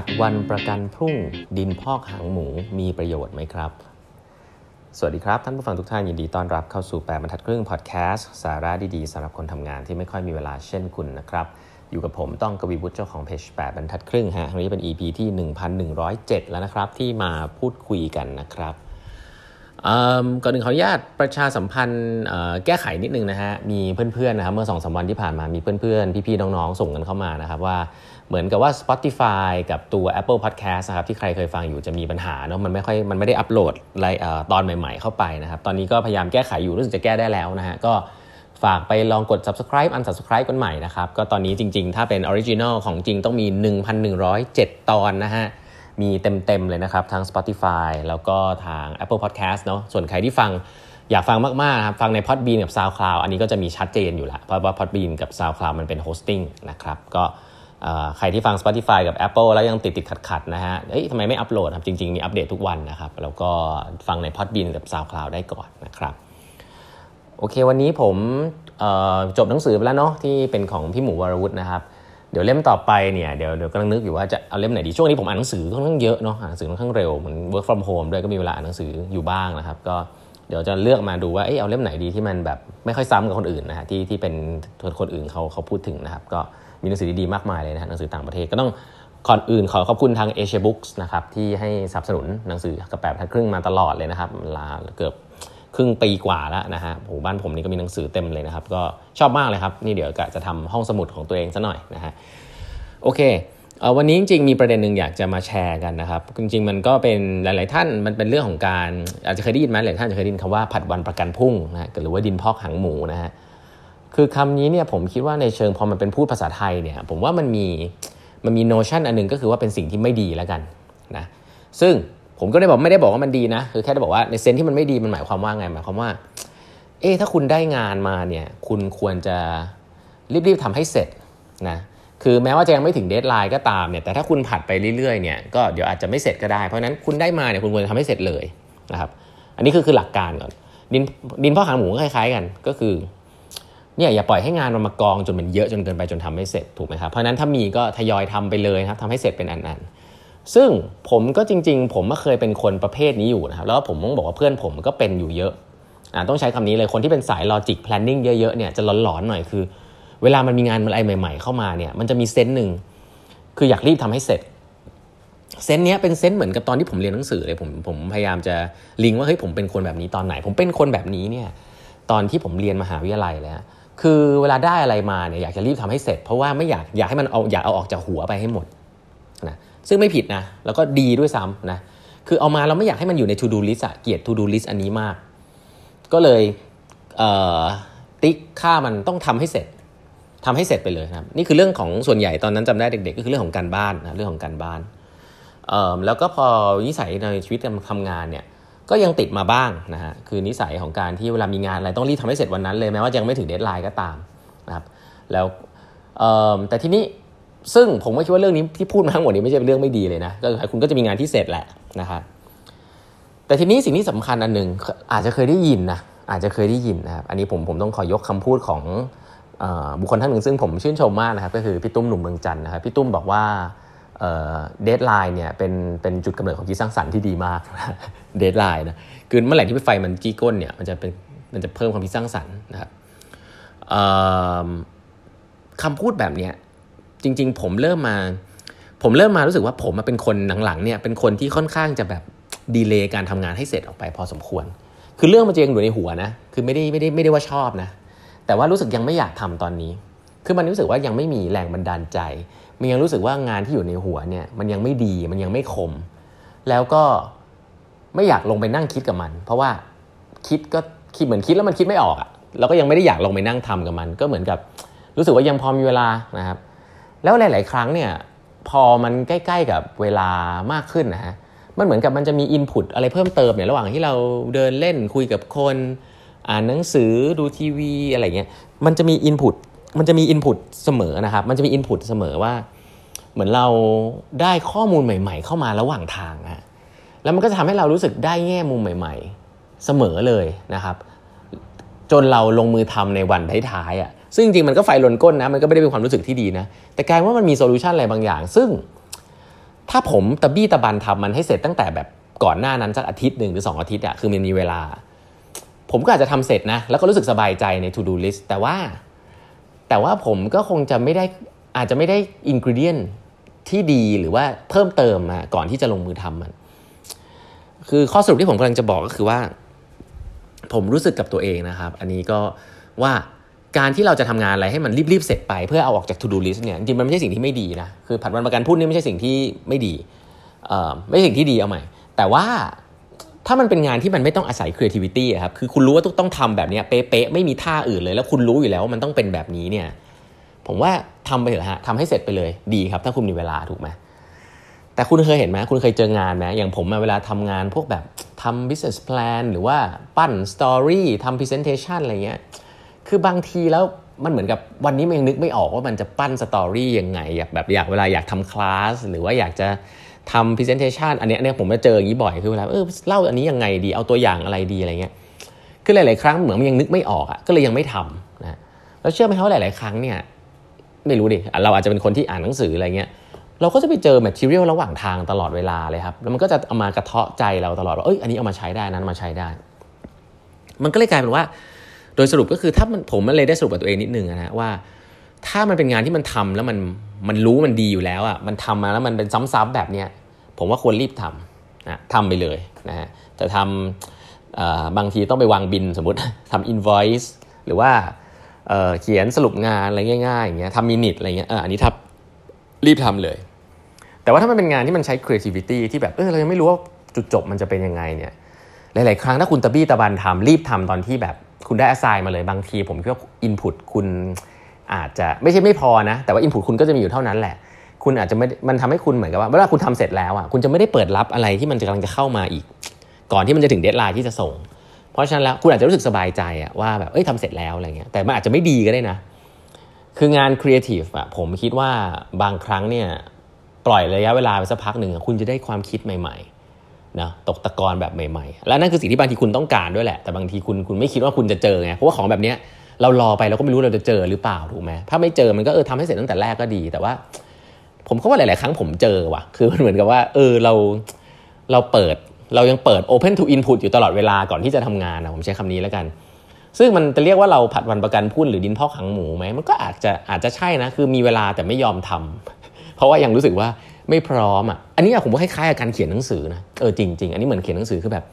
ผัดวันประกันพรุ่งดินพอกหางหมูมีประโยชน์ไหมครับ สวัสดีครับ ท่านผู้ฟังทุกท่านยินดีต้อนรับเข้าสู่ 8บรรทัดครึ่งพอดแคสต์สาระดีๆสำหรับคนทำงานที่ไม่ค่อยมีเวลาเช่นคุณนะครับ อยู่กับผมต้องกวีบุฒิเจ้าของเพจ8บรรทัดครึ่งฮะวันนี้เป็น EP ที่ 1107 แล้วนะครับ ที่มาพูดคุยกันนะครับ ก่อนหนึ่งขออนุญาตประชาสัมพันธ์แก้ไขนิดนึงนะฮะ มีเพื่อนๆนะครับเมื่อสองสวันที่ผ่านมา มีเพื่อนๆ พี่ๆ น้องๆ ส่งกันเข้ามานะครับว่าเหมือนกับว่า Spotify กับตัว Apple Podcast นะครับที่ใครเคยฟังอยู่จะมีปัญหาเนาะมันไม่ค่อยมันไม่ได้อัปโหลดอะไรตอนใหม่ๆ เข้าไปนะครับ ตอนนี้ก็พยายามแก้ไขอยู่รู้สึกจะแก้ได้แล้วนะฮะก็ฝากไปลองกด subscribe unsubscribe กันใหม่นะครับ ก็ตอนนี้จริง ๆ ถ้าเป็น original ของจริงต้องมี 1,107 ตอนนะฮะ มีเต็มๆเลยนะครับทาง Spotify แล้วก็ทาง Apple Podcast เนาะส่วนใครที่ฟังอยากฟังมากๆครับฟังใน Podbean กับ SoundCloud อันนี้ก็จะมีชัดเจนอยู่แล้วเพราะว่า Podbean กับ SoundCloud มันเป็น hosting นะครับก็ใครที่ฟัง Spotify กับ Apple แล้วยังติดติดขัดขัดนะฮะเอ้ยทำไมไม่อัปโหลดครับ จริง ๆ มีอัปเดตทุกวันนะครับ แล้วก็ฟังใน Podbean กับ SoundCloud ได้ก่อนนะครับ โอเควันนี้ผมจบหนังสือไปแล้วเนาะที่เป็นของพี่หมูวรวุฒินะครับ ดี๋ยวเล่มต่อไปเนี่ยเดี๋ยวเดี๋ยวกำลังนึกอยู่ว่าจะเอาเล่มไหนดีช่วงนี้ผมอ่านหนังสือค่อนข้างเยอะเนาะอ่านหนังสือค่อนข้างเร็วเหมือน work from home ด้วยก็มีเวลาอ่านหนังสืออยู่บ้างนะครับ ก็เดี๋ยวจะเลือกมาดูว่าเออเอาเล่มไหนดีที่มันแบบไม่ค่อยซ้ำกับคนอื่นนะฮะที่ที่เป็นคนอื่นเขาเขาพูดถึงนะครับ ก็มีหนังสือดีๆมากมายเลยนะหนังสือต่างประเทศก็ต้องก่อนอื่นขอขอบคุณทาง Asia Books นะครับที่ให้สนับสนุนหนังสือกับแปดทัดครึ่งมาตลอดเลยนะครับลาเกือบ ครึ่งปีกว่าแล้วนะฮะผมบ้านผมนี่ก็มีหนังสือเต็มเลยนะครับ ก็ชอบมากเลยครับ นี่เดี๋ยวกะจะทำห้องสมุดของตัวเองซะหน่อยนะฮะโอเควันนี้จริงๆมีประเด็นหนึ่งอยากจะมาแชร์กันนะครับ จริงๆมันก็เป็นหลาย ๆ ท่านมันเป็นเรื่องของการอาจจะเคยได้ยินไหมหลายท่านจะเคยได้ยินคำว่าผัดวันประกันพรุ่งนะหรือว่าดินพอกหางหมูนะฮะคือคำนี้เนี่ยผมคิดว่าในเชิงพอมันเป็นพูดภาษาไทยเนี่ยผมว่ามันมีมันมี notion อันนึงก็คือว่าเป็นสิ่งที่ไม่ดีแล้วกันนะซึ่ง ผมก็ได้บอกไม่ได้บอกว่ามันดีนะคือแค่ได้บอกว่าใน sense ที่มันไม่ดีมันหมายความว่าไงหมายความว่า เอ๊ถ้าคุณได้งานมาเนี่ยคุณควรจะรีบๆทำให้เสร็จนะคือแม้ว่าจะยังไม่ถึง deadline ก็ตามเนี่ยแต่ถ้าคุณผัดไปเรื่อยๆเนี่ยก็เดี๋ยวอาจจะไม่เสร็จก็ได้ เพราะนั้นคุณได้มาเนี่ยคุณควรจะทำให้เสร็จเลยนะครับอันนี้คือคือหลักการก่อน ดินดินพอกหางหมูคล้ายๆกันก็คือเนี่ยอย่าปล่อยให้งานมันมากองจนมันเยอะจนเกินไปจนทำไม่เสร็จถูกไหมครับเพราะนั้นถ้ามีก็ทยอยทำไปเลยครับทำให้เสร็จเป็นอันๆ ซึ่งผมก็จริง ๆ ผมก็เคยเป็นคนประเภทนี้อยู่นะครับแล้วผมต้องบอกว่าเพื่อนผมก็เป็นอยู่เยอะอ่าต้องใช้คำนี้เลยคนที่เป็นสาย logic planning เยอะๆเนี่ยจะหลอนๆหน่อยคือ เวลามันมีงานอะไรใหม่ ๆ เข้ามาเนี่ยมันจะมี sense หนึ่งคืออยากรีบทำให้เสร็จ sense เนี้ยเป็น sense เหมือนกับตอนที่ผมเรียนหนังสือเลยผมผมพยายามจะลิงว่าเฮ้ยผมเป็นคนแบบนี้ตอนไหน ผมเป็นคนแบบนี้เนี่ยตอนที่ผมเรียนมหาวิทยาลัยแล้วคือเวลาได้อะไรมาเนี่ยอยากจะรีบทำให้เสร็จ เพราะว่าไม่อยากอยากให้มันเอาอยากเอาออกจากหัวไปให้หมด ซึ่งไม่ผิดนะ แล้วก็ดีด้วยซ้ำนะ คือเอามาเราไม่อยากให้มันอยู่ใน to do list อะเกลียด to do list อันนี้มาก ก็เลยติ๊กค่ามันต้องทำให้เสร็จทำให้เสร็จไปเลยนะครับ นี่คือเรื่องของส่วนใหญ่ตอนนั้นจำได้เด็กๆ ก็คือเรื่องของการบ้านนะเรื่องของการบ้านแล้วก็พอนิสัยในชีวิตการทำงานเนี่ยก็ยังติดมาบ้างนะฮะคือนิสัยของการที่เวลามีงานอะไรต้องรีบทำให้เสร็จวันนั้นเลยแม้ว่ายังไม่ถึงเดทไลน์ก็ตามนะครับแล้วแต่ทีนี้ ซึ่งผมก็คิดว่าเรื่องนี้ที่พูดมาทั้งหมดนี้ไม่ใช่เป็นเรื่องไม่ดีเลยนะก็คุณก็จะมีงานที่เสร็จแหละนะครับแต่ทีนี้สิ่งที่สำคัญอันหนึ่งอาจจะเคยได้ยินนะอาจจะเคยได้ยินนะครับอันนี้ผมผมต้องขอยกคำพูดของบุคคลท่านหนึ่งซึ่งผมชื่นชมมากนะครับก็คือพี่ตุ้มหนุ่มเมืองจันทร์นะครับพี่ตุ้มบอกว่า deadline เนี่ยเป็นเป็นจุดกำเนิดของคิดสร้างสรรค์ที่ดีมาก deadline นะคือเมื่อไหร่ที่ไฟมันจี้ก้นเนี่ยมันจะเป็นมันจะเพิ่มความคิดสร้างสรรค์นะครับคำพูดแบบเนี้ย จริง ๆ ผมเริ่มมา ผมเริ่มมารู้สึกว่าผมมาเป็นคนหลังๆเนี่ยเป็นคนที่ค่อนข้างจะแบบดีเลย์การทำงานให้เสร็จออกไปพอสมควร คือเรื่องมันจะยังอยู่ในหัวนะ คือไม่ได้ไม่ได้ไม่ได้ว่าชอบนะ แต่ว่ารู้สึกยังไม่อยากทำตอนนี้ คือมันรู้สึกว่ายังไม่มีแรงบันดาลใจ มันยังรู้สึกว่างานที่อยู่ในหัวเนี่ยมันยังไม่ดี มันยังไม่คม แล้วก็ไม่อยากลงไปนั่งคิดกับมัน เพราะว่าคิดก็คิดเหมือนคิดแล้วมันคิดไม่ออกอะ่ะ เราก็ยังไม่ได้อยากลงไปนั่งทำกับมัน ก็เหมือนกับรู้สึกว่ายังพอมีเวลานะครับ แล้วหลาย ๆ ครั้งเนี่ยพอมันใกล้ ๆ กับเวลามากขึ้นนะฮะมันเหมือนกับมันจะมีอินพุตอะไรเพิ่มเติมเนี่ยระหว่างที่เราเดินเล่นคุยกับคน อ่านหนังสือดูทีวีอะไรเงี้ยมันจะมีอินพุตมันจะมีอินพุตเสมอนะครับ มันจะมีอินพุตเสมอว่า เหมือนเราได้ข้อมูลใหม่ ๆ เข้ามาระหว่างทางนะแล้วมันก็จะทำให้เรารู้สึกได้แง่มุมใหม่ ๆ เสมอเลยนะครับ จนเราลงมือทำในวันท้ายๆอะ ซึ่งจริงๆมันก็ไฟลนก้นนะมันก็ไม่ได้เป็นความรู้สึกที่ดีนะ แต่กลายว่ามันมีโซลูชันอะไรบางอย่าง ซึ่งถ้าผมตะบี้ตะบันทำมันให้เสร็จตั้งแต่แบบก่อนหน้านั้นสักอาทิตย์หนึ่งหรือ 2 อาทิตย์อะคือมันมีเวลา ผมก็อาจจะทำเสร็จนะ แล้วก็รู้สึกสบายใจใน to do list แต่ว่า แต่ว่าผมก็คงจะไม่ได้อาจจะไม่ได้อินกิเดียนที่ดีหรือว่าเพิ่มเติมมาก่อนที่จะลงมือทำมัน คือข้อสรุปที่ผมกำลังจะบอกก็คือว่า ผมรู้สึกกับตัวเองนะครับ อันนี้ก็ว่า การที่เราจะทำงานอะไรให้มันรีบๆเสร็จไปเพื่อเอาออกจาก to do list เนี่ยจริงๆมันไม่ใช่สิ่งที่ไม่ดีนะคือผัดวันประกันพรุ่งนี่ไม่ใช่สิ่งที่ไม่ดีเอ่อไม่ใช่สิ่งที่ดีเอาใหม่ แต่ว่าถ้ามันเป็นงานที่มันไม่ต้องอาศัย creativity ครับคือคุณรู้ว่าต้องทำแบบนี้เป๊ะๆไม่มีท่าอื่นเลย แล้วคุณรู้อยู่แล้วว่ามันต้องเป็นแบบนี้เนี่ยผมว่าทำไปเถอะฮะทำให้เสร็จไปเลยดีครับ ถ้าคุณมีเวลาถูกไหมแต่คุณเคยเห็นไหมคุณเคยเจองานไหมอย่างผมเวลาทำงานพวกแบบทำ business plan หรือว่าปั้น story ทำ presentation อะไรเงี้ย คือบางทีแล้วมันเหมือนกับวันนี้มันยังนึกไม่ออกว่ามันจะปั้นสตอรี่ยังไงอยากแบบอยากเวลาอยากทำคลาสหรือว่าอยากจะทำ presentation อันนี้เนี่ยผมมาเจออย่างนี้บ่อยคือเวลาเออเล่าอันนี้ยังไงดีเอาตัวอย่างอะไรดีอะไรเงี้ยคือหลาย ๆ ครั้งเหมือนมันยังนึกไม่ออกอะก็เลยยังไม่ทำนะแล้วเชื่อไหมเขาหลาย ๆ ครั้งเนี่ยไม่รู้ดิเราอาจจะเป็นคนที่อ่านหนังสืออะไรเงี้ยเราก็จะไปเจอ material ระหว่างทางตลอดเวลาเลยครับแล้วมันก็จะเอามากระเทาะใจเราตลอดว่าเอ้ยอันนี้เอามาใช้ได้นั้นมาใช้ได้ มันก็เลยกลายเป็นว่า โดยสรุปก็คือถ้ามันผมมันเลยได้สรุปกับตัวเองนิดนึงนะว่า ถ้ามันเป็นงานที่มันทำแล้วมันมันรู้มันดีอยู่แล้วอะมันทำมาแล้วมันเป็นซ้ำๆแบบเนี้ยผมว่าควรรีบทำนะทำไปเลยนะฮะจะทำบางทีต้องไปวางบินสมมติทำ invoice หรือว่าเเขียนสรุปงานอะไรง่ายๆอย่างเงี้ยทำมินิทอะไรเงี้ยอันนี้ทับรีบทำเลย แต่ว่าถ้ามันเป็นงานที่มันใช้ creativity ที่แบบเออเรายังไม่รู้ว่าจุดจบมันจะเป็นยังไงเนี่ยหลายๆครั้งถ้าคุณตะบี้ตะบันทำรีบทำตอนที่แบบ คุณได้ assign มาเลยบางที ผมคิดว่า input คุณอาจจะไม่ใช่ไม่พอนะ แต่ว่า input คุณก็จะมีอยู่เท่านั้นแหละ คุณอาจจะไม่มันทำให้คุณเหมือนกับว่าเวลาคุณทำเสร็จแล้วอะคุณจะไม่ได้เปิดรับอะไรที่มันกำลังจะเข้ามาอีก ก่อนที่มันจะถึง deadline ที่จะส่ง เพราะฉะนั้นแล้วคุณอาจจะรู้สึกสบายใจอะว่าแบบเอ้ยทำเสร็จแล้วอะไรเงี้ยแต่มันอาจจะไม่ดีก็ได้นะ คืองานครีเอทีฟอะผมคิดว่าบางครั้งเนี่ยปล่อยระยะเวลาไปสักพักหนึ่งคุณจะได้ความคิดใหม่ ๆ นะตกตะกอนแบบใหม่ๆ และนั่นคือสิ่งที่บางทีคุณต้องการด้วยแหละ แต่บางทีคุณคุณไม่คิดว่าคุณจะเจอไง เพราะว่าของแบบนี้เรารอไปเราก็ไม่รู้เราจะเจอหรือเปล่าถูกไหมถ้าไม่เจอมันก็เออทำให้เสร็จตั้งแต่แรกก็ดี แต่ว่า ผมก็ว่าหลาย ๆ ครั้งผมเจอว่ะ คือมันเหมือนกับว่า เออเราเราเปิดเรายังเปิด open to input อยู่ตลอดเวลาก่อนที่จะทำงานนะผมใช้คำนี้แล้วกัน ซึ่งมันจะเรียกว่าเราผัดวันประกันพุ่นหรือดินพอกขังหมูไหมมันก็อาจจะอาจจะใช่นะ คือมีเวลาแต่ไม่ยอมทำเพราะว่ายังรู้สึกว่า ไม่พร้อมอะอันนี้ผมว่าคล้ายๆกับการเขียนหนังสือนะเออจริง ๆ อันนี้เหมือนเขียนหนังสือคือแบบ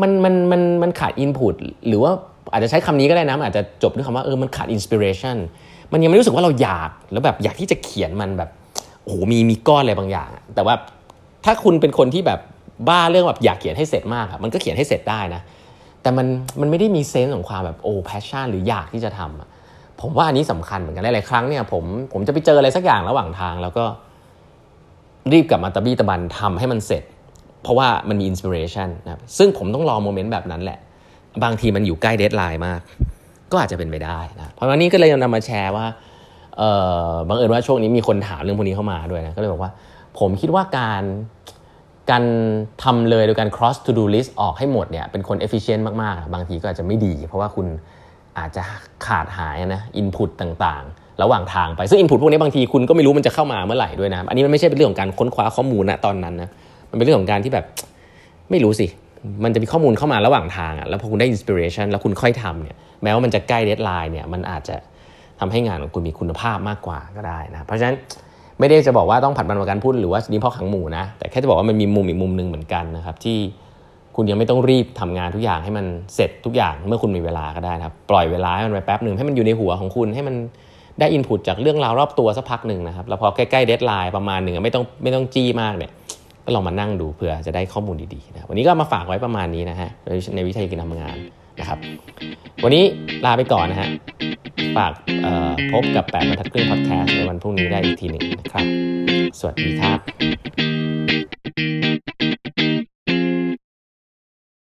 มันมันมันมันขาดอินพุตหรือว่าอาจจะใช้คำนี้ก็ได้นะอาจจะจบด้วยคำว่าเออมันขาดอินสปิเรชันมันยังไม่รู้สึกว่าเราอยากแล้วแบบอยากที่จะเขียนมันแบบโอ้โหมีมีก้อนอะไรบางอย่าง แต่ว่าถ้าคุณเป็นคนที่แบบบ้าเรื่องแบบอยากเขียนให้เสร็จมากอะมันก็เขียนให้เสร็จได้นะ แต่มันมันไม่ได้มี sense ของความแบบโอ้ passion หรืออยากที่จะทำอะผมว่าอันนี้สำคัญเหมือนกันหลายๆครั้งเนี่ยผมผมจะไปเจออะไรสักอย่างระหว่างทางแล้วก็ รีบกลับมาตะบี้ตะบันทำให้มันเสร็จ เพราะว่ามันมี inspiration นะครับซึ่งผมต้องรอ moment แบบนั้นแหละ บางทีมันอยู่ใกล้ deadline มาก ก็อาจจะเป็นไปได้นะเพราะวันนี้ก็เลยนำมาแชร์ว่าเออบังเอิญว่าช่วงนี้มีคนถามเรื่องพวกนี้เข้ามาด้วยนะก็เลยบอกว่า ผมคิดว่าการการทำเลยโดยการ cross to do list ออกให้หมดเนี่ยเป็นคน efficient มาก ๆ บางทีก็อาจจะไม่ดี เพราะว่าคุณอาจจะขาดหายนะ input ต่างๆ ระหว่างทางไป ซึ่ง input พวกนี้บางทีคุณก็ไม่รู้มันจะเข้ามาเมื่อไหร่ด้วยนะ อันนี้มันไม่ใช่เป็นเรื่องของการค้นคว้าข้อมูลนะตอนนั้นนะ มันเป็นเรื่องของการที่แบบไม่รู้สิ มันจะมีข้อมูลเข้ามาระหว่างทางอะแล้วพอคุณได้ inspiration แล้วคุณค่อยทำเนี่ย แม้ว่ามันจะใกล้ deadline เนี่ย มันอาจจะทำให้งานของคุณมีคุณภาพมากกว่าก็ได้นะ เพราะฉะนั้นไม่ได้จะบอกว่าต้องผัดวันประกันพรุ่งหรือว่าดินพอกหางหมูนะ แต่แค่จะบอกว่ามันมีมุมอีกมุมหนึ่งเหมือนกันนะครับที่คุณยังไม่ต้องรีบทำงานทุกอย่างให้มันเสร็จทุกอย่างเมื่อคุณมีเวลาก็ได้นะครับ ปล่อยเวลาให้มันไปแป๊บหนึ่งให้มันอยู่ในหัวของคุณให้มัน ได้ input จากเรื่องราวรอบตัวสักพักหนึ่งนะครับ แล้วพอใกล้ๆ deadline ประมาณหนึ่งไม่ต้องไม่ต้องจี้มากเนี่ยก็ลองมานั่งดูเผื่อจะได้ข้อมูลดีๆนะวันนี้ก็มาฝากไว้ประมาณนี้นะฮะในวิธีการทำงานนะครับ วันนี้ลาไปก่อนนะฮะฝากพบกับแปดบรรทัดครึ่งพอดแคสต์ในวันพรุ่งนี้ได้อีกทีหนึ่งนะครับ สวัสดีครับ